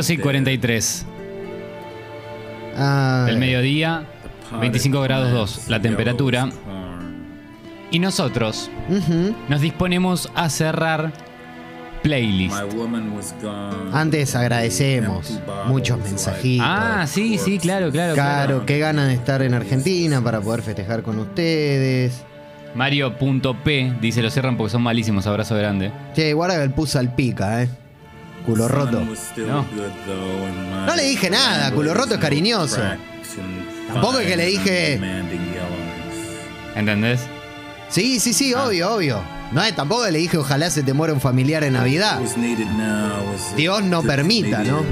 12 y 43 Ah, del mediodía, 25 grados 2 la temperatura. Y nosotros ujú. nos disponemos a cerrar playlist. Antes agradecemos muchos mensajitos. Ah, sí, sí, claro, claro. Claro, qué ganas de estar en Argentina para poder festejar con ustedes. Mario.p dice, lo cierran porque son malísimos, abrazo grande. Che, guarda que el puso al pica, eh. Culo roto. No. No le dije nada, culo roto es cariñoso. Tampoco es que le dije- ¿Entendés? Sí, sí, sí, obvio, obvio. No es tampoco le dije ojalá se te muera un familiar en Navidad. Dios no permita, ¿no?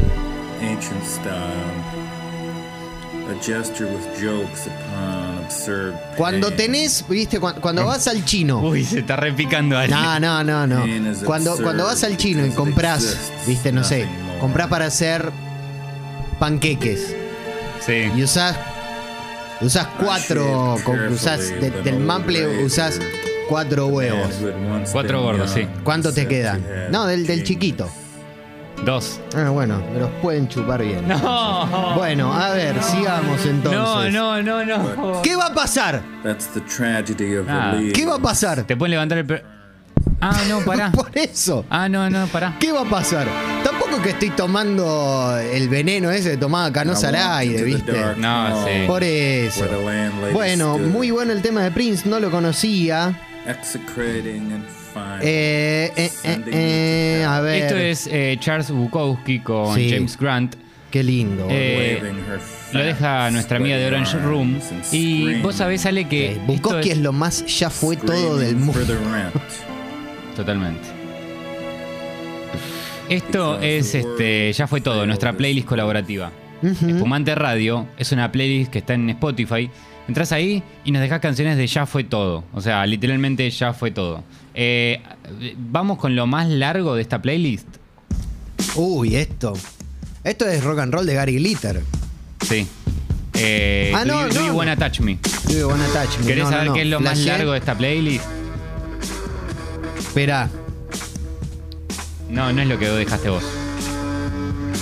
Cuando tenés, viste, Cuan- cuando vas al chino. Uy, se está repicando alguien. No, no, no, no. Cuando, cuando vas al chino y compras, viste, no sé, compras para hacer panqueques Sí. y usás, usás cuatro, con- usás de- del maple usás cuatro huevos. Cuatro gordos, sí. ¿Cuánto te quedan? No, del, del chiquito. Dos. Ah, bueno, me los pueden chupar bien. No. Bueno, a ver, sigamos No, entonces. no, no, no. ¿Qué va a pasar? Ah. ¿Qué va a pasar? Te pueden levantar el... per- Ah, no, pará. Por eso. Ah, no, no, pará. ¿Qué va a pasar? Tampoco que estoy tomando el veneno ese que tomaba Canosa al aire, ¿viste? No, sí. Por eso. Bueno, muy bueno el tema de Prince, no lo conocía. Eh, eh, eh, eh, a ver. Esto es eh, Charles Bukowski con Sí. James Grant. Qué lindo. Eh, lo deja nuestra amiga de Orange Room. Y vos sabés, Ale, que. Eh, Bukowski es- es lo más ya fue todo del mundo. Totalmente. Esto es este. Ya fue todo, nuestra playlist colaborativa. Ujú. Espumante Radio es una playlist que está en Spotify. Entras ahí y nos dejas canciones de Ya fue todo. O sea, literalmente ya fue todo. Eh, Vamos con lo más largo de esta playlist. Uy, esto. Esto es rock and roll de Gary Glitter. Sí. Eh, Ah, no, do, do no, you wanna touch me? Uy, Wanna Touch Me. ¿Querés No, no, saber no. qué es lo más Flashé. largo de esta playlist? Espera. No, no es lo que dejaste vos.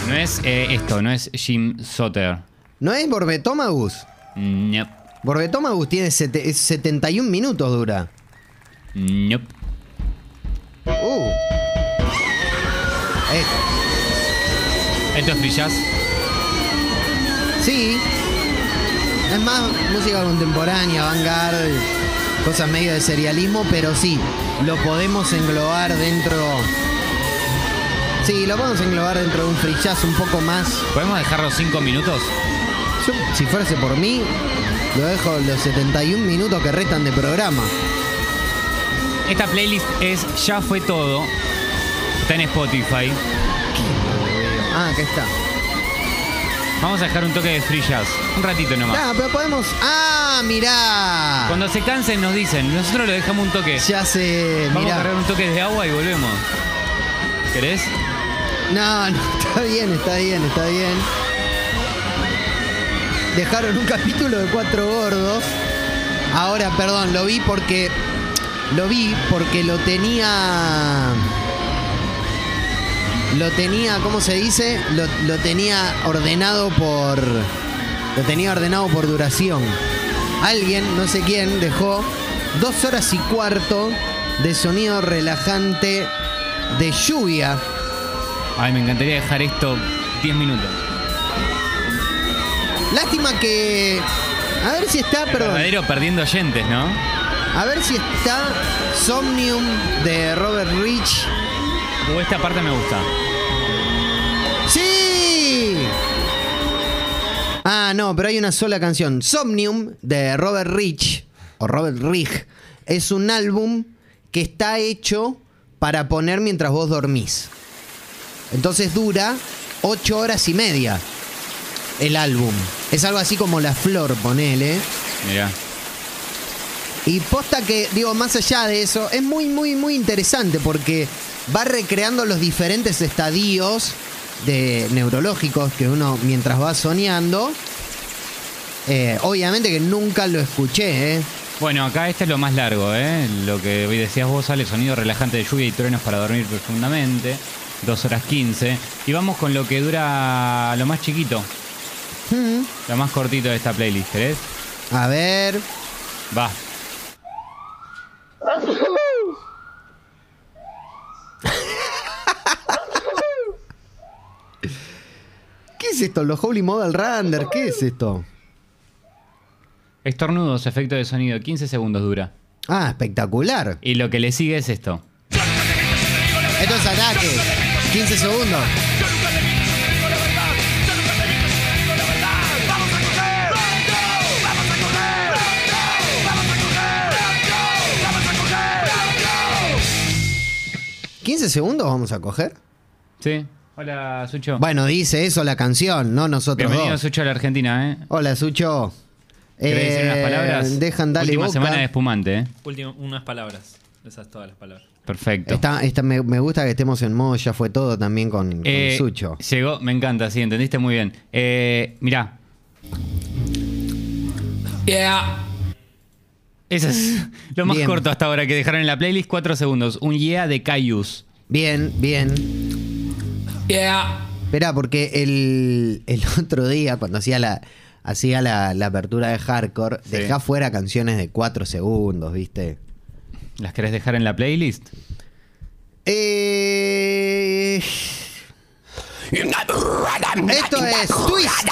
No es eh, esto, no es Jim Soter. ¿No es Borbetomagus? Nope. Borbetomagus tiene sete- es 71 minutos dura. Nope. Eh, Esto es free jazz. sí. Es más música contemporánea, vanguard, cosas medio de serialismo, pero sí, lo podemos englobar dentro. Sí, lo podemos englobar dentro de un free jazz un poco más. ¿Podemos dejarlo cinco minutos? Yo, si fuese por mí, lo dejo los 71 minutos que restan de programa. Esta playlist es Ya fue todo. Está en Spotify. Ah, acá está. Vamos a dejar un toque de free jazz. Un ratito nomás. Ah, pero podemos. ¡Ah, mirá! Cuando se cansen nos dicen. Nosotros le dejamos un toque. Ya se. Vamos a cargar un toque de agua y volvemos. ¿Querés? No, no, está bien, está bien, está bien. Dejaron un capítulo de cuatro gordos. Ahora, perdón, lo vi porque. Lo vi porque lo tenía. Lo tenía, ¿cómo se dice? Lo, lo tenía ordenado por. Lo tenía ordenado por duración. Alguien, no sé quién, dejó dos horas y cuarto de sonido relajante de lluvia. Ay, me encantaría dejar esto 10 minutos. Lástima que. A ver si está, perdón. verdadero perdiendo oyentes, ¿no? A ver si está Somnium de Robert Rich. O esta parte me gusta. ¡Sí! Ah, no, pero hay una sola canción. Somnium de Robert Rich, o Robert Rich, es un álbum que está hecho para poner mientras vos dormís. Entonces dura ocho horas y media el álbum. Es algo así como La Flor, ponele. Mirá. Y posta que, digo, más allá de eso, es muy, muy, muy interesante porque va recreando los diferentes estadios de neurológicos que uno mientras va soñando. Eh, obviamente que nunca lo escuché, ¿eh? Bueno, acá este es lo más largo, ¿eh? Lo que hoy decías vos, sale sonido relajante de lluvia y truenos para dormir profundamente. 2 horas 15. Y vamos con lo que dura lo más chiquito, Mm. lo más cortito de esta playlist, ¿querés? A ver. Va. Es esto? Los Holy Model Render. ¿Qué es esto? Estornudos, efecto de sonido, 15 segundos dura. Ah, espectacular. Y lo que le sigue es esto. Esto es ataque. 15 segundos. ¿15 segundos vamos a coger? ¿Sí? Hola, Sucho. Bueno, dice eso la canción, no nosotros Bienvenido, dos. Sucho, a la Argentina, ¿eh? Hola, Sucho. ¿Querés decir unas Eh, palabras? Dejan darle Última boca. semana de espumante, ¿eh? Último, unas palabras. Esas todas las palabras. Perfecto. Está, está- me, me gusta que estemos en modo ya fue todo también con, con Eh, Sucho. Llegó, me encanta, sí, entendiste muy bien. Eh, mirá. Yeah. Eso es lo más Bien. corto hasta ahora que dejaron en la playlist. Cuatro segundos. Un yeah de Cayus. Bien, bien. Yeah. Esperá, porque el, el otro día, cuando hacía la, hacía la, la apertura de hardcore, Sí. dejá fuera canciones de 4 segundos, ¿viste? ¿Las querés dejar en la playlist? Eh, Esto es Twist.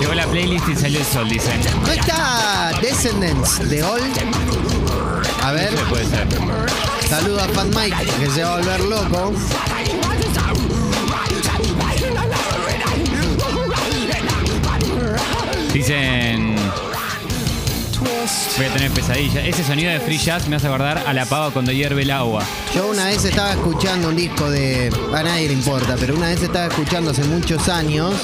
Llegó la playlist y salió el sol, dicen. ¿No está Descendants de All? A ver, Sí, puede ser. saluda a Fat Mike, que se va a volver loco. Dicen. Voy a tener pesadilla. Ese sonido de free jazz me hace acordar a la pava cuando hierve el agua. Yo una vez estaba escuchando un disco de. A nadie le importa, pero una vez estaba escuchando hace muchos años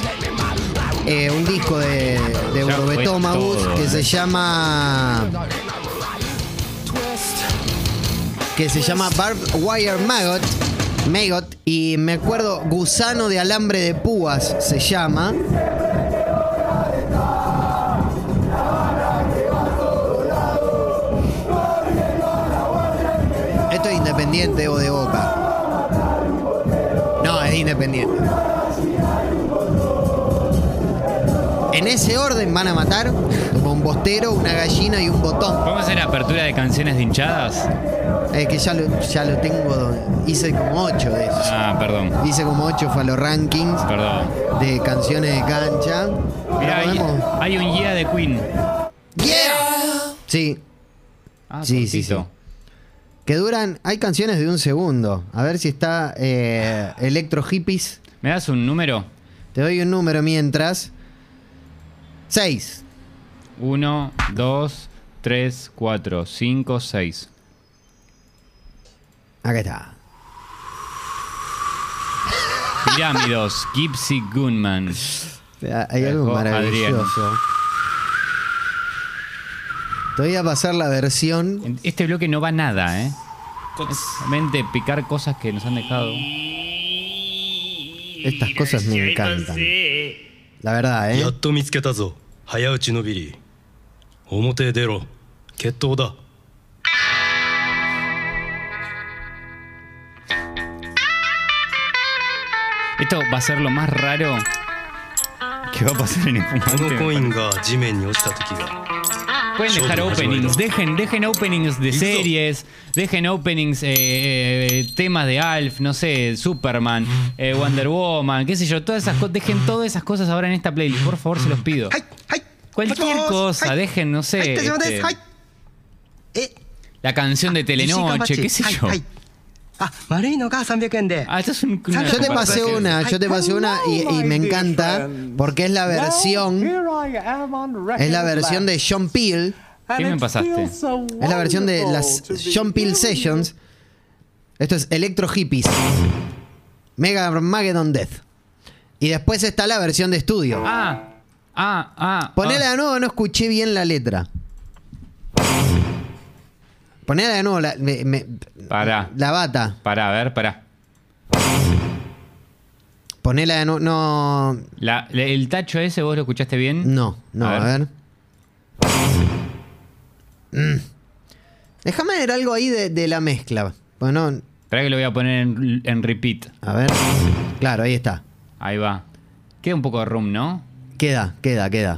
eh, un disco de, de todo. que se llama. Que se llama Barbed Wire Maggot. Maggot. Y me acuerdo, Gusano de Alambre de Púas se llama. Esto es independiente o de boca. No, es independiente. En ese orden van a matar un bostero, una gallina y un botón. ¿Podemos hacer apertura de canciones de hinchadas? Es que ya lo, ya lo tengo. Hice como 8 de esos. Ah, perdón. Hice como 8 fue a los rankings Perdón. de canciones de cancha. Mirá, hay, hay un yeah de Queen. ¡Yeah! Sí, Ah, Sí, sí, cortito. que duran. Hay canciones de un segundo. A ver si está eh, Electro Hippies. ¿Me das un número? Te doy un número mientras. 6. 1, 2, 3, 4, 5, 6. Acá está. Pirámidos, Gypsy Gunman. Hay algo maravilloso. Te voy a pasar la versión. Este bloque no va nada, ¿eh? Es solamente picar cosas que nos han dejado. Estas cosas me encantan. La verdad, ¿eh? 早打ちのビリー。表へ出ろ。決闘だ。こ のコインが地面に落ちた時が。Pueden dejar openings, dejen, dejen openings de series, dejen openings, eh, eh, temas de Alf, no sé, Superman, eh, Wonder Woman, qué sé yo, todas esas cosas, dejen todas esas cosas ahora en esta playlist, por favor, se los pido. Cualquier cosa, dejen, no sé, este, la canción de Telenoche, qué sé yo. あ悪いのが300円で Ah, esto es un, una Yo te pasé conversación. una, yo te pasé una y, y me encanta porque es la versión, es la versión de Sean Peel, ¿Qué me pasaste? es la versión de las Sean Peel Sessions. Esto es Electro Hippies, Mega Armageddon Death. Y después está la versión de estudio. Ah, ah, ah. Ponela ah. de nuevo, no escuché bien la letra. Ponela de nuevo, la, me- me- Pará. la bata. Pará, a ver, pará. Ponela de nuevo, no, La- le- el tacho ese, ¿vos lo escuchaste bien? no, no, A a ver. ver. Mm. Déjame ver algo ahí de, de la mezcla. Bueno, Espera que lo voy a poner en, en repeat. a ver. Claro, ahí está. Ahí va. Queda un poco de room, ¿no? Queda, queda, queda.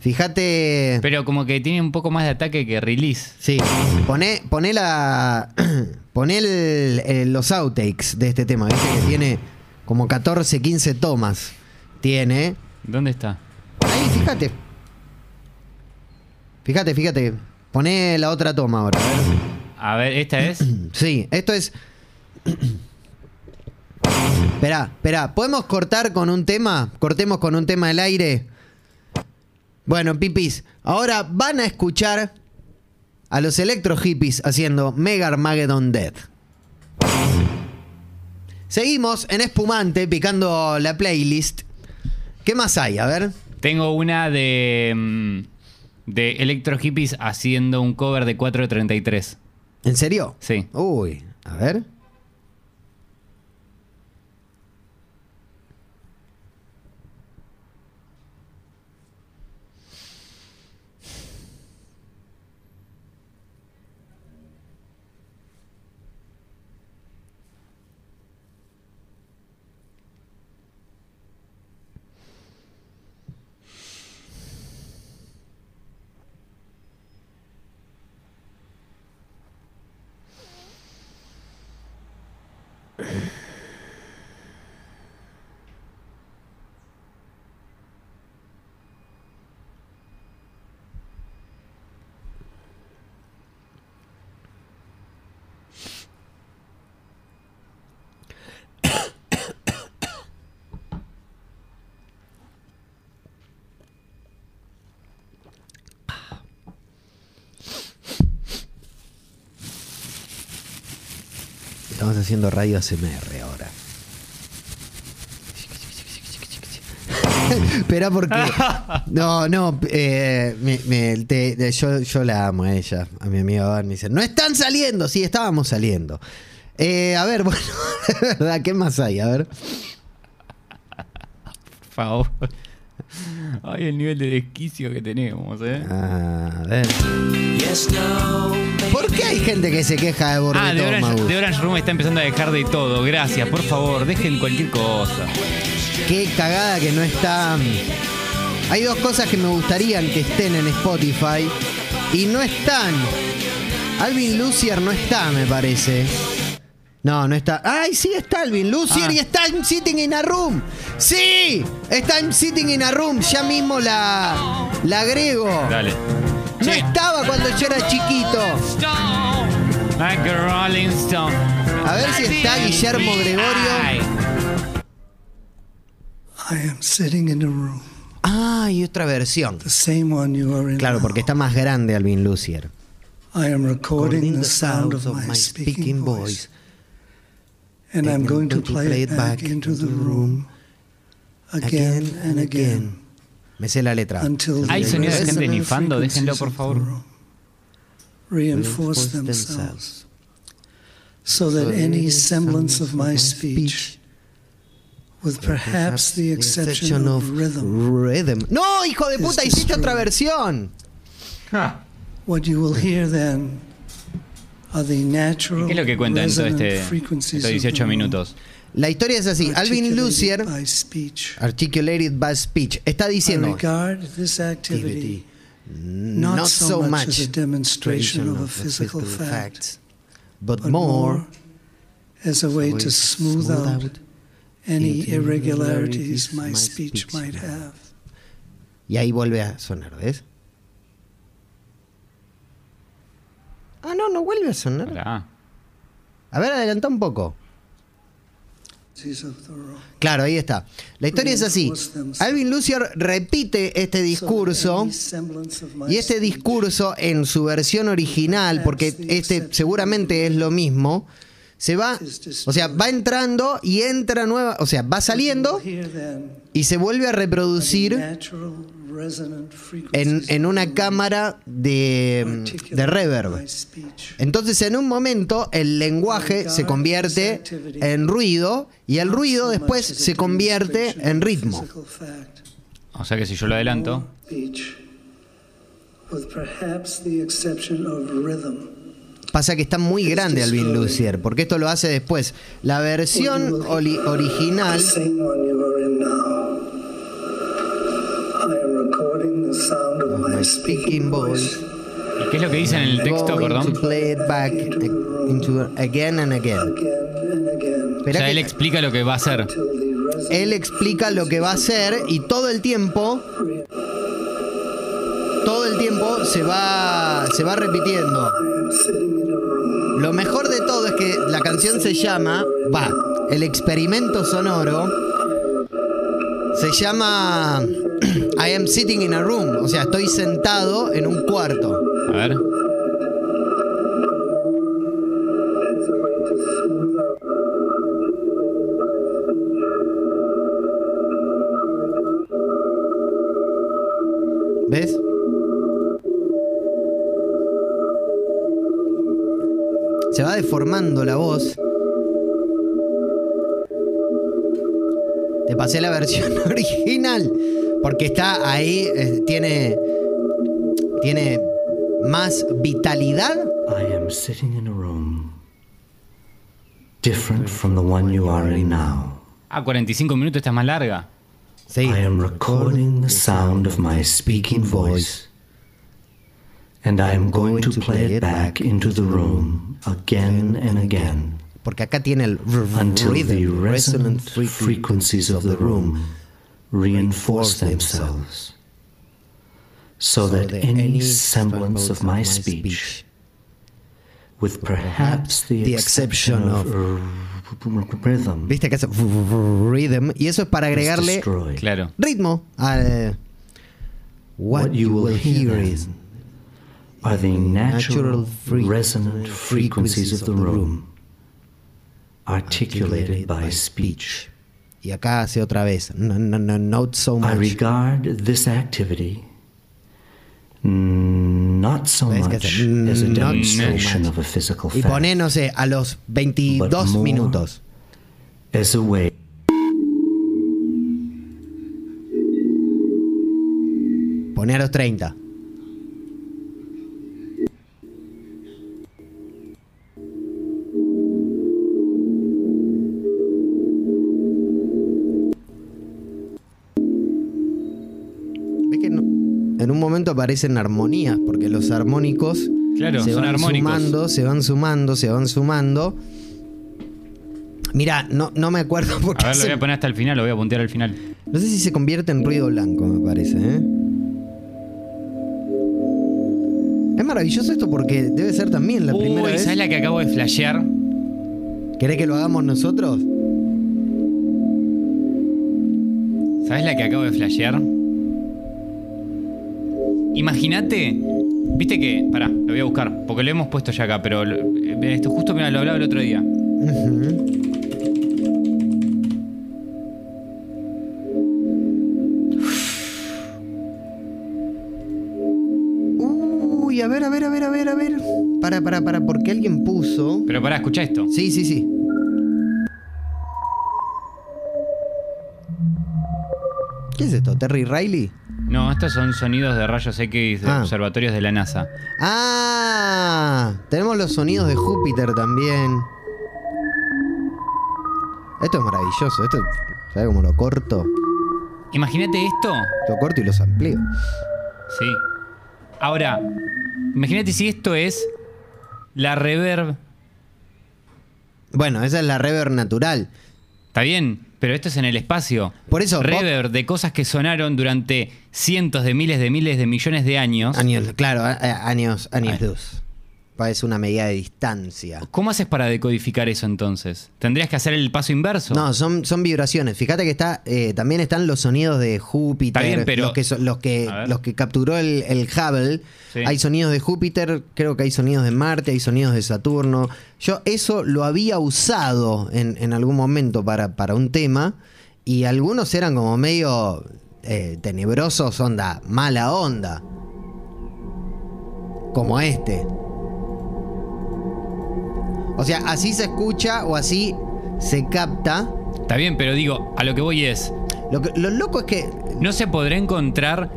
Fíjate. Pero como que tiene un poco más de ataque que release. Sí, poné, poné la. Poné el- el- los outtakes de este tema, viste que tiene como 14, 15 tomas. Tiene. ¿Dónde está? Ahí, fíjate. Fíjate, fíjate. Poné la otra toma ahora. a ver. A ver, ¿esta es? Sí, esto es. Esperá, esperá. ¿Podemos cortar con un tema? Cortemos con un tema del aire. Bueno, pipis. Ahora van a escuchar a los electro hippies haciendo Mega Armageddon Dead. Seguimos en espumante picando la playlist. ¿Qué más hay? A ver. Tengo una de. mm, de Electro Hippies haciendo un cover de 433. ¿En serio? Sí. Uy, a ver. Estamos haciendo radio ASMR ahora. Espera porque... No, no, eh, me- me- te- te- yo, yo la amo a ella, a mi amiga Bar, me dice, no están saliendo, sí, estábamos saliendo. Eh, a ver, bueno, ¿qué más hay? A ver. Por favor. Ay, el nivel de desquicio que tenemos, ¿eh? A ver. ¿Por qué hay gente que se queja de Ah, Borbito de Orange, de Orange Room está empezando a dejar de todo. Gracias, por favor, dejen cualquier cosa. Qué cagada que no está. Hay dos cosas que me gustarían que estén en Spotify y no están. Alvin Lucier no está, me parece. No, no está. ¡Ay, sí está Alvin Lucier Ah. y está en Sitting in a Room! ¡Sí! Está en Sitting in a Room. Ya mismo la, la agrego. Dale. No Sí. estaba cuando yo era chiquito. Like a Rolling Stone. A ver si está Guillermo Gregorio. Ay. I am sitting in a room, Ah, y otra versión. the same one you are in. Claro, now. porque está más grande Alvin Lucier. I am recording the sound of my speaking voice, and I'm going to play it back into the room again and again Me sé la letra. until Hay the sonido de gente nifando, déjenlo, por favor. Reinforce themselves so that any semblance of my speech, with perhaps the exception of rhythm, rhythm. No, hijo de puta, hiciste otra versión. What you will hear then are the natural ¿Qué es lo que cuenta en todo resonant este, frequencies estos of the 18 room, minutos? La historia es así. Alvin articulated Lucier, by speech. articulated by speech, está I diciendo regard this activity not, so much as a demonstration of a physical fact, but more as a way to smooth out any irregularities my speech might have. Y ahí vuelve a sonar, ¿ves? Ah, no, no vuelve a sonar. A ver, adelanta un poco. Claro, ahí está. La historia es así. Alvin Lucier repite este discurso y este speech discurso en su versión original, porque este seguramente es lo mismo, se va, o sea, va entrando y entra nueva, o sea, va saliendo y se vuelve a reproducir en, en una cámara de, de reverb. Entonces en un momento el lenguaje se convierte en ruido y el ruido después se convierte en ritmo. O sea que si yo lo adelanto. Pasa que está muy grande Alvin Lucier, porque esto lo hace después. La versión original. Speaking voice. ¿Y qué es lo que dice en el texto, perdón? to play it back into again and again. O sea, él explica lo que va a hacer. Él explica lo que va a hacer y todo el tiempo, todo el tiempo se va, se va repitiendo. Lo mejor de todo es que la canción se llama, va, el experimento sonoro se llama I am sitting in a room, o sea, estoy sentado en un cuarto. A ver. ¿Ves? Se va deformando la voz. Te pasé la versión original. Porque está ahí, eh, tiene. Tiene más vitalidad. I am sitting in a room different from the one you are in now. Ah, 45 minutos, esta es más larga. Sí. I am recording the sound of my speaking voice, and I am going to play it back into the room again and again Porque acá tiene el until the resonant fre- frequencies of the room reinforce themselves, so that any semblance of my speech, with perhaps the exception of rhythm, Viste que hace r- r- rhythm. Y eso es para agregarle. Claro. ritmo al. What, you will hear is. are the natural, natural resonant frequencies of the room, articulated by speech. Y acá hace otra vez. No, no, no, not so I much. regard this activity not so ¿Ves que much as a demonstration of a physical Y fact, pone, no sé, a los 22 But more- minutos. as a way Pone a los 30. Momento aparecen armonías? Porque los armónicos Claro, se son van armónicos. sumando, se van sumando, se van sumando. Mira, no, no me acuerdo porque A ver, lo voy a poner hasta el final, lo voy a puntear al final. no sé si se convierte en ruido blanco, me parece. ¿eh? Es maravilloso esto porque debe ser también la primera vez. ¿sabes la que acabo de flashear? ¿Querés que lo hagamos nosotros? ¿Sabes la que acabo de flashear? Imagínate, viste que, pará, lo voy a buscar, porque lo hemos puesto ya acá, pero lo- eh, esto justo mira, lo hablaba el otro día. Uy, a ver, a ver, a ver, a ver, a ver. Para, para, para, porque alguien puso. Pero pará, escucha esto. Sí, sí, sí. ¿Qué es esto? ¿Terry Riley? No, estos son sonidos de rayos X de Ah. observatorios de la NASA. Ah, tenemos los sonidos de Júpiter también. Esto es maravilloso. Esto, ¿sabes cómo lo corto? Imagínate esto. Lo corto y los amplío. Sí. Ahora, imagínate si esto es la reverb. Bueno, esa es la reverb natural. Está bien, pero esto es en el espacio. Por eso, Reverb de cosas que sonaron durante cientos de miles de miles de millones de años. Años, claro, a- a- años, años luz. Es una medida de distancia. ¿Cómo haces para decodificar eso entonces? ¿Tendrías que hacer el paso inverso? No, son, son vibraciones. Fíjate que está, eh, también están los sonidos de Júpiter. Está bien, pero- los que, los que, los que capturó el, el Hubble. Sí. Hay sonidos de Júpiter, creo que hay sonidos de Marte, hay sonidos de Saturno. Yo eso lo había usado en, en algún momento para, para un tema. Y algunos eran como medio eh, tenebrosos, onda, mala onda. Como este. O sea, así se escucha o así se capta. Está bien, pero digo, a lo que voy es, Lo, que- lo loco es que. ¿no se podrá encontrar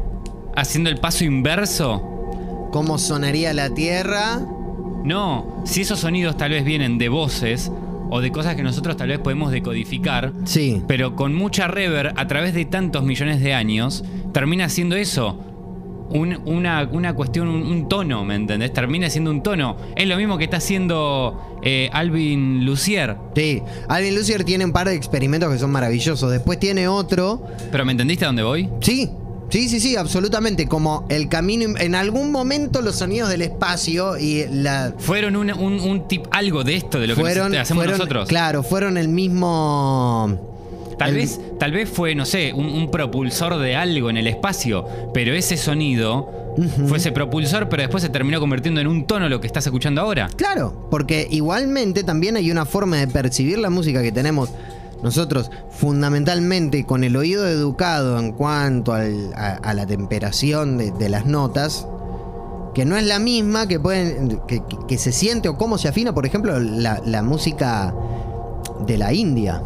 haciendo el paso inverso? cómo sonaría la Tierra. No, si esos sonidos tal vez vienen de voces o de cosas que nosotros tal vez podemos decodificar, Sí. pero con mucha reverb a través de tantos millones de años, termina siendo eso. Un- una, una cuestión, un, un tono, ¿me entendés? Termina siendo un tono. Es lo mismo que está haciendo eh, Alvin Lucier. Sí. Alvin Lucier tiene un par de experimentos que son maravillosos. Después tiene otro. ¿Pero me entendiste a dónde voy? Sí. Sí, sí, sí, absolutamente. Como el camino. En algún momento los sonidos del espacio y la. Fueron un, un, un tip, algo de esto, de lo que fueron, hacemos fueron- nosotros. Claro, fueron el mismo. Tal el- vez, tal vez fue, no sé, un, un propulsor de algo en el espacio, pero ese sonido fue ese propulsor, pero después se terminó convirtiendo en un tono lo que estás escuchando ahora. Claro, porque igualmente también hay una forma de percibir la música que tenemos nosotros fundamentalmente con el oído educado en cuanto al- a, a la temperación de, de las notas, que no es la misma que pueden que, que- que se siente o cómo se afina, por ejemplo, la, la música de la India.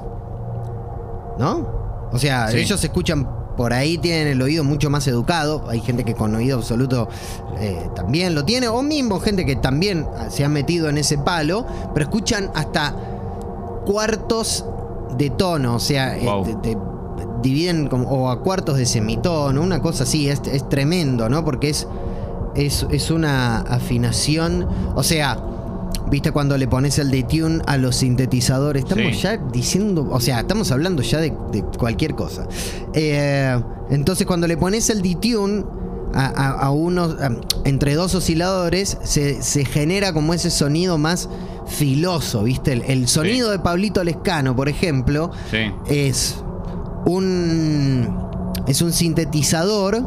¿No? O sea, Sí. ellos escuchan por ahí, tienen el oído mucho más educado. Hay gente que con oído absoluto eh, también lo tiene, o mismo gente que también se ha metido en ese palo, pero escuchan hasta cuartos de tono, o sea, eh, Wow. te- te dividen como, o a cuartos de semitono, una cosa así, es, es tremendo, ¿no? Porque es, es, es una afinación, o sea, viste cuando le pones el detune a los sintetizadores, estamos Sí. ya diciendo, o sea, estamos hablando ya de, de cualquier cosa. Eh, entonces cuando le pones el detune a, a- a unos, a- entre dos osciladores, se, se genera como ese sonido más filoso, viste, el, el sonido de Pablito Lescano, por ejemplo, Sí. es un es un sintetizador,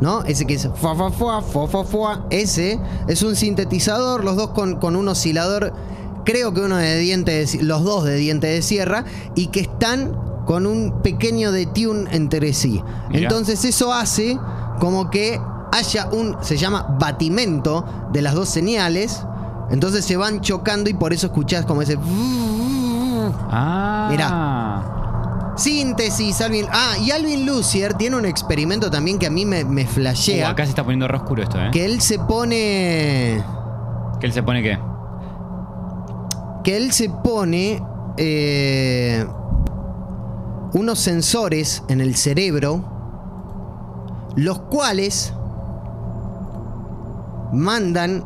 ¿no? Ese que es fa fa fa fa fa fa, ese es un sintetizador, los dos con, con un oscilador, creo que uno de diente de ci- los dos de diente de sierra y que están con un pequeño detune entre sí. Mirá. Entonces eso hace como que haya un se llama batimento de las dos señales. Entonces se van chocando y por eso escuchás como ese Ah. Mirá. Síntesis, Alvin. Ah, y Alvin Lucier tiene un experimento también que a mí me, me Uh, flashea. acá se está poniendo re oscuro esto, ¿eh? que él se pone. ¿Que él se pone qué? Que él se pone. eh, unos sensores en el cerebro. Los cuales. mandan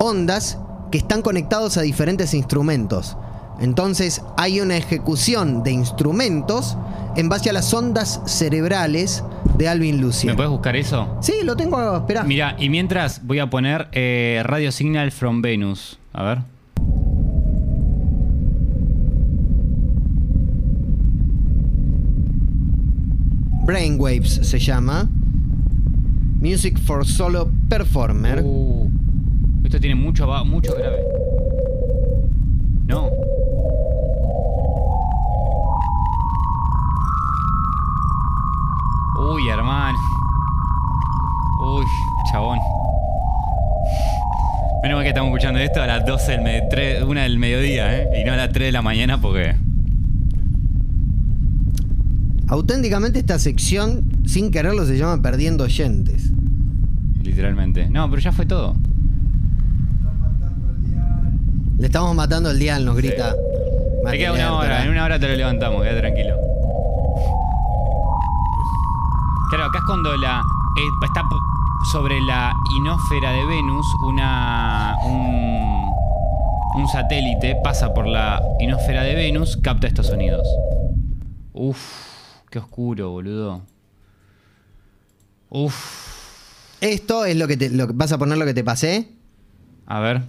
ondas que están conectados a diferentes instrumentos. Entonces hay una ejecución de instrumentos en base a las ondas cerebrales de Alvin ¿Me Lucier. puedes buscar eso? Sí, lo tengo, espera. Mira, y mientras voy a poner eh, Radio Signal from Venus. A ver. Brainwaves se llama. Music for Solo Performer. Uh, esto tiene mucho, mucho grave. No. Uy, hermano. Uy, chabón. Menos mal que estamos escuchando esto a las 12 del me- tre- una del mediodía, ¿eh? Y no a las 3 de la mañana porque... Auténticamente esta sección, sin quererlo, se llama Perdiendo Oyentes. Literalmente. No, pero ya fue todo. Le estamos matando el dial, nos grita. Te queda una hora, en una hora te lo levantamos, queda tranquilo. Claro, acá es cuando la. eh, está sobre la inósfera de Venus una. un. un satélite pasa por la inósfera de Venus, capta estos sonidos. Uf, qué oscuro, boludo. Uf. Esto es lo que te. Lo, ¿Vas a poner lo que te pasé? A ver.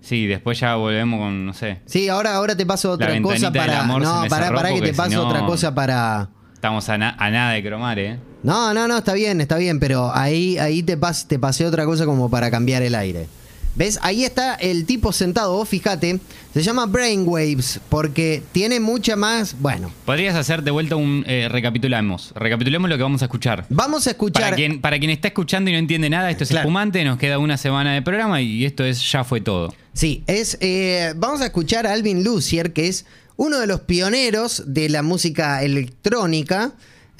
Sí, después ya volvemos con, no sé. Sí, ahora, ahora te paso otra cosa para. No, cerró para que te paso otra cosa para. Estamos a, na- a nada de cromar, ¿eh? No, no, no, está bien, está bien, pero ahí, ahí te, pas, te pasé otra cosa como para cambiar el aire. ¿Ves? Ahí está el tipo sentado, vos fíjate. Se llama Brainwaves porque tiene mucha más. Bueno, Podrías hacer de vuelta un. eh, recapitulamos. Recapitulemos lo que vamos a escuchar. vamos a escuchar. Para quien, para quien está escuchando y no entiende nada, esto es Claro. espumante, nos queda una semana de programa y esto es ya fue todo. Sí, es. eh, vamos a escuchar a Alvin Lucier, que es uno de los pioneros de la música electrónica.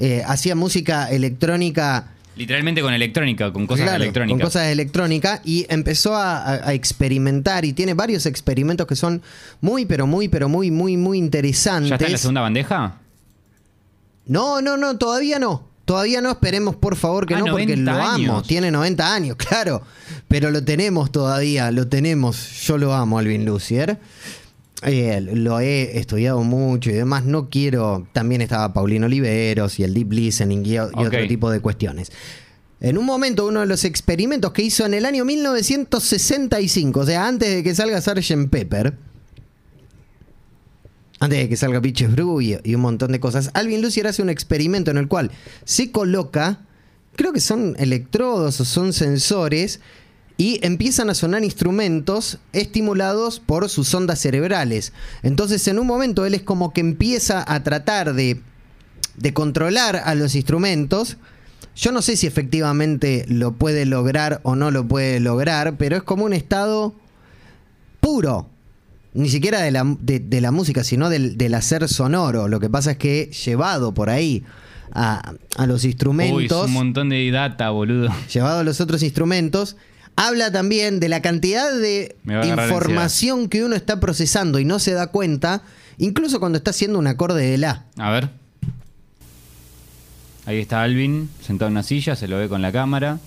Eh, hacía música electrónica Literalmente con electrónica, con cosas Claro, electrónicas. Con cosas de electrónica y empezó a, experimentar y tiene varios experimentos que son muy, pero muy, pero muy, muy, muy interesantes. ¿Ya está en la segunda bandeja? No, no, no, todavía no. Todavía no, esperemos por favor que Ah, no, porque 90 lo amo. Tiene 90 años, claro. Pero lo tenemos todavía, lo tenemos. Yo lo amo, Alvin Lucier. Eh, lo he estudiado mucho y demás. No quiero. También estaba Paulino Oliveros y el Deep Listening y, y otro tipo de cuestiones. En un momento, uno de los experimentos que hizo en el año 1965, o sea, antes de que salga Sgt. Pepper, antes de que salga Bitches Brew y, y un montón de cosas, Alvin Lucier hace un experimento en el cual se coloca, creo que son electrodos o son sensores, y empiezan a sonar instrumentos estimulados por sus ondas cerebrales. Entonces, en un momento, él es como que empieza a tratar de, de controlar a los instrumentos. Yo no sé si efectivamente lo puede lograr o no lo puede lograr, pero es como un estado puro. Ni siquiera de la, de, de la música, sino del, del hacer sonoro. Lo que pasa es que llevado por ahí a, a los Uy, es instrumentos, un montón de data, boludo. llevado a los otros instrumentos, habla también de la cantidad de información que uno está procesando y no se da cuenta, incluso cuando está haciendo un acorde de la. A ver. Ahí está Alvin, sentado en una silla, se lo ve con la cámara.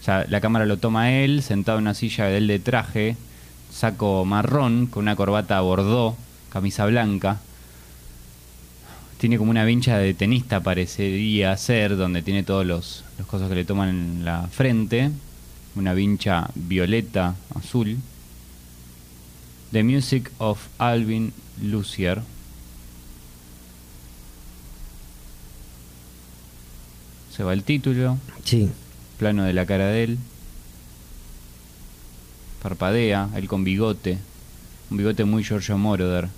O sea, la cámara lo toma él, sentado en una silla de él de traje, saco marrón, con una corbata bordó, camisa blanca. Tiene como una vincha de tenista, parecería ser, donde tiene todos los, los cosas que le toman en la frente. Una vincha violeta, azul. The Music of Alvin Lucier. Se va el título, Sí. plano de la cara de él. Parpadea, él con bigote. Un bigote muy Giorgio Moroder.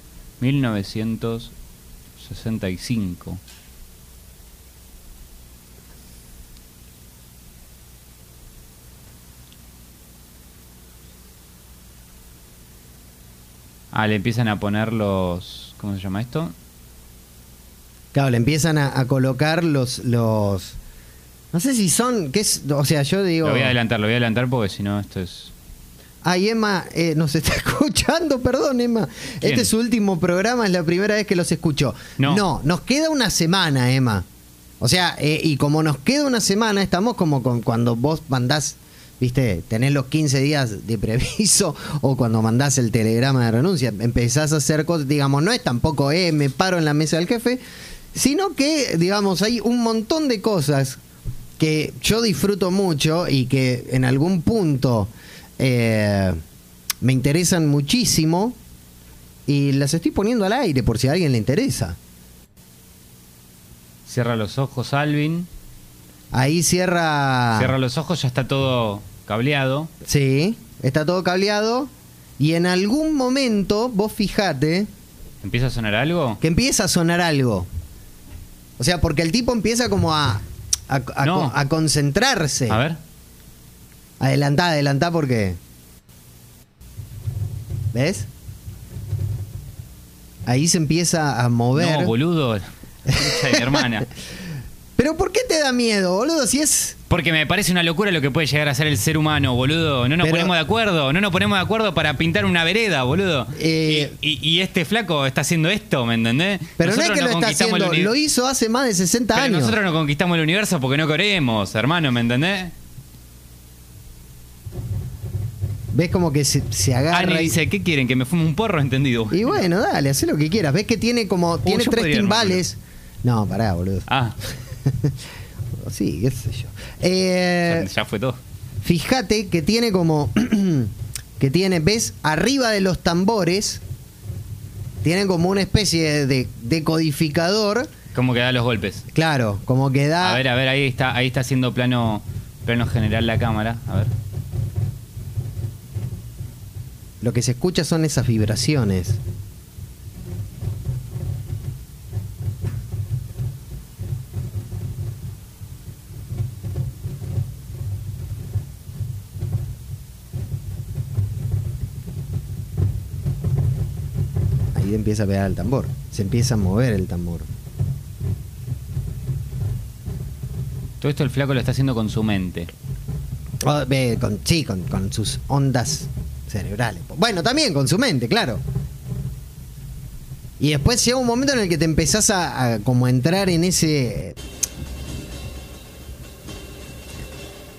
1965. Ah, le empiezan a poner los... ¿Cómo se llama esto? Claro, le empiezan a, a colocar los, los. No sé si son. ¿qué es? O sea, yo digo. Lo voy a adelantar, lo voy a adelantar porque si no esto es... Ay, Emma, eh, nos está escuchando, perdón, Emma. ¿Quién? Este es su último programa, es la primera vez que los escucho. No. nos queda una semana, Emma. O sea, eh, y como nos queda una semana, estamos como con cuando vos mandás, viste, tenés los 15 días de previso o cuando mandás el telegrama de renuncia. Empezás a hacer cosas, digamos, no es tampoco, eh, me paro en la mesa del jefe, sino que, digamos, hay un montón de cosas que yo disfruto mucho y que en algún punto eh, me interesan muchísimo y las estoy poniendo al aire por si a alguien le interesa. Cierra los ojos, Alvin. Ahí cierra. Cierra los ojos, ya está todo cableado. Sí, está todo cableado. Y en algún momento, vos fijate ¿Empieza a sonar algo? que empieza a sonar algo. O sea, porque el tipo empieza como a, a, a No. co- a concentrarse. A ver. Adelantá, adelantá porque. ¿Ves? Ahí se empieza a mover. No, boludo. De mi hermana. Pero ¿por qué te da miedo, boludo? Si es. Porque me parece una locura lo que puede llegar a ser el ser humano, boludo. No nos Pero- ponemos de acuerdo, no nos ponemos de acuerdo para pintar una vereda, boludo. Eh, y, y- y este flaco está haciendo esto, ¿me entendés? Pero no Nosotros es que lo está conquistamos el haciendo, uni- lo hizo hace más de 60 Pero años. nosotros no conquistamos el universo porque no queremos, hermano, ¿me entendés? Ves como que se, se agarra. Ani y- dice, ¿qué quieren? Que me fume un porro, entendido. Y bueno, dale, haz lo que quieras. Ves que tiene como. tiene yo tres podría timbales. No, pará, boludo. Ah, Sí, qué sé yo. Eh, ya fue todo. fíjate que tiene como. que tiene, ¿ves? Arriba de los tambores. Tienen como una especie de decodificador. ¿Cómo que da los golpes? Claro, como que da. A ver, a ver, ahí está, ahí está haciendo plano, plano general la cámara. A ver. Lo que se escucha son esas vibraciones. Ahí empieza a pegar el tambor. Se empieza a mover el tambor. Todo esto el flaco lo está haciendo con su mente. Ve, con, sí, con, con sus ondas cerebrales. Bueno, también con su mente, claro. Y después llega un momento en el que te empezás a, a como entrar en ese.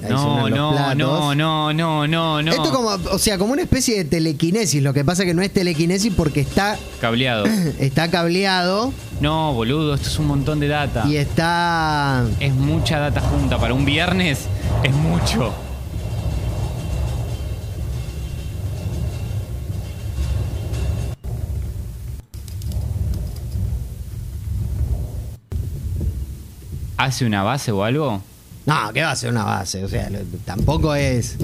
No, no, no, no, no, no, no. Esto como, o sea, como una especie de telequinesis. Lo que pasa que no es telequinesis porque está, Cableado. está cableado No, boludo, esto es un montón de data. y está. Es mucha data junta. Para un viernes es mucho. ¿Hace una base o algo? No, que va a ser una base. O sea, lo- tampoco es.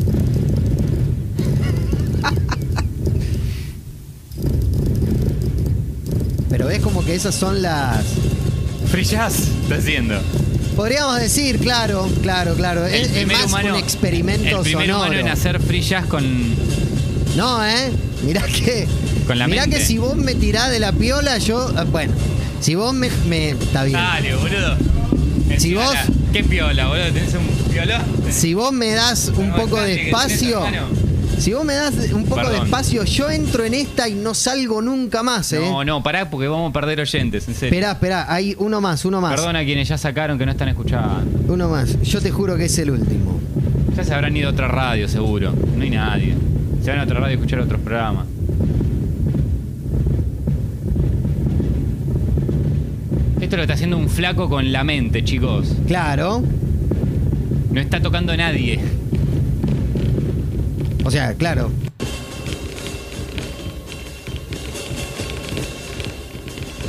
Pero ves como que esas son las. Free jazz está haciendo. Podríamos decir, claro, claro, claro. El Es, es más humano, un experimento el primer sonoro. humano en hacer free jazz con. No, ¿eh? Mirá que. Con la mirá mente. que si vos me tirás de la piola, yo. ah, Bueno, si vos me. me- está bien. Dale, boludo. Encima vos- la- ¿Qué piola, boludo? ¿Tenés un piolón? Si vos me das un No, poco de espacio. Si vos me das un poco de espacio, yo entro en esta y no salgo nunca más, ¿eh? No, no, pará porque vamos a perder oyentes, en serio. Esperá, esperá, hay uno más, uno más. Perdona a quienes ya sacaron que no están escuchando. Uno más. Yo te juro que es el último. Ya se habrán ido a otra radio, seguro. No hay nadie. Se van a otra radio a escuchar otros programas. Esto lo está haciendo un flaco con la mente, chicos. Claro. No está tocando nadie. O sea, claro.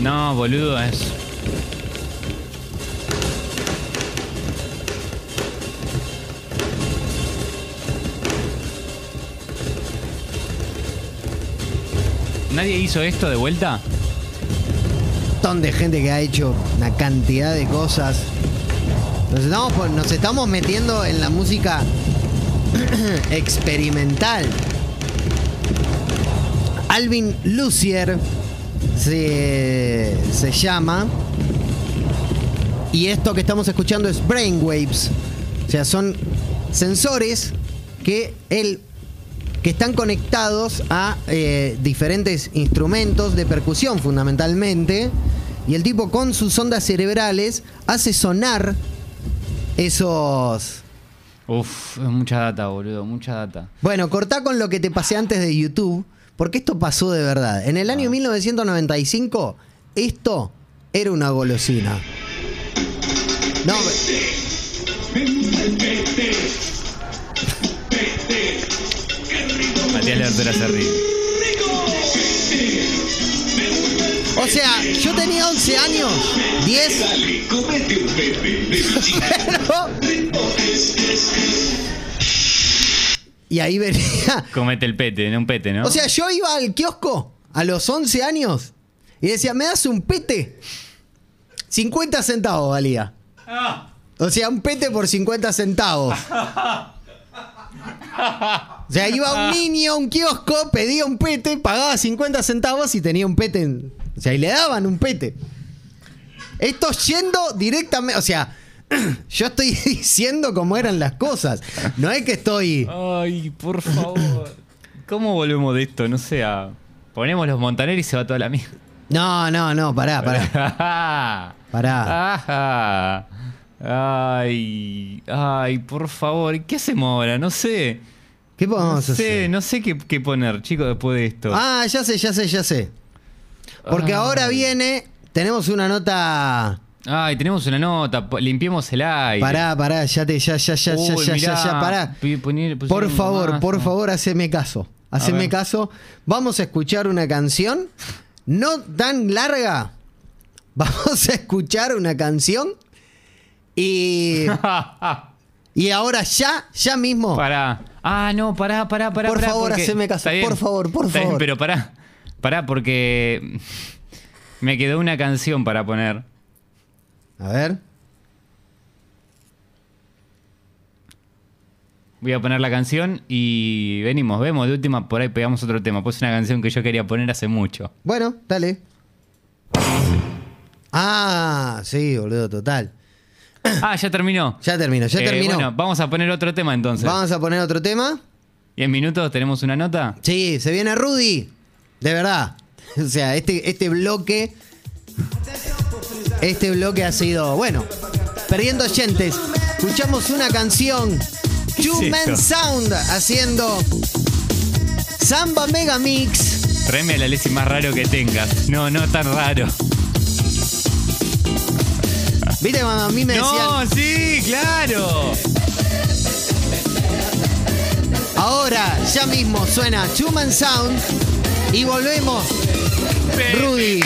No, boludo, es. ¿Nadie hizo esto de vuelta? Montón de gente que ha hecho una cantidad de cosas. Nos estamos, pon- nos estamos metiendo en la música experimental. Alvin Lucier se, se llama. Y esto que estamos escuchando es Brainwaves. O sea, son sensores que él que están conectados a eh, diferentes instrumentos de percusión fundamentalmente. Y el tipo con sus ondas cerebrales hace sonar esos... Uf, es mucha data, boludo, mucha data. Bueno, cortá con lo que te pasé antes de YouTube, porque esto pasó de verdad. En el año 1995, esto era una golosina. No, Matías Lertora se ríe. O sea, yo tenía 11 años, 10. Pero- Y ahí venía. Comete el pete, no un pete, ¿no? O sea, yo iba al kiosco a los 11 años y decía, ¿me das un pete? 50 centavos valía. O sea, un pete por 50 centavos. O sea, iba un niño a un kiosco, pedía un pete, pagaba 50 centavos y tenía un pete. en- O sea, y le daban un pete. Esto yendo directamente. O sea, yo estoy diciendo cómo eran las cosas. No es que estoy. Ay, por favor. ¿Cómo volvemos de esto? No sé, a- ponemos los montaneros y se va toda la mierda. No, no, no, pará, pará. Pará. Ajá. Ay, ay, por favor, ¿qué hacemos ahora? No sé. ¿Qué podemos No hacer? sé, no sé qué, qué poner, chicos, después de esto. Ah, ya sé, ya sé, ya sé. Porque Ay. ahora viene. Tenemos una nota. Ay, tenemos una nota, limpiemos el aire. Pará, pará, ya te, ya, ya, ya, ya, Uy, ya, mirá, ya, ya, pará. poner- Por favor, gomazo. por favor, haceme caso. Haceme caso. Vamos a escuchar una canción. No tan larga. Vamos a escuchar una canción. Y. Y ahora ya, ya mismo. Pará. Ah, no, pará, pará, pará. Por pará, favor, haceme caso, bien, por favor, por está bien, favor. pero pará. Pará, porque me quedó una canción para poner. A ver. Voy a poner la canción y venimos, vemos. De última, por ahí pegamos otro tema. Pues una canción que yo quería poner hace mucho. Bueno, dale. Ah, sí, boludo, total. Ah, ya terminó. Ya terminó, ya Eh, terminó. Bueno, vamos a poner otro tema entonces. Vamos a poner otro tema. ¿Y en minutos tenemos una nota? Sí, se viene Rudy. De verdad. O sea, este, este bloque. Este bloque ha sido. Bueno, perdiendo oyentes. Escuchamos una canción. Two es? Sound haciendo. Samba Mega Mix. Tráeme la Lesi más raro que tengas. No, no tan raro. Viste, mamá, a mí me decían. No, sí, claro. Ahora, ya mismo suena Two Man Sound. Y volvemos. Rudy.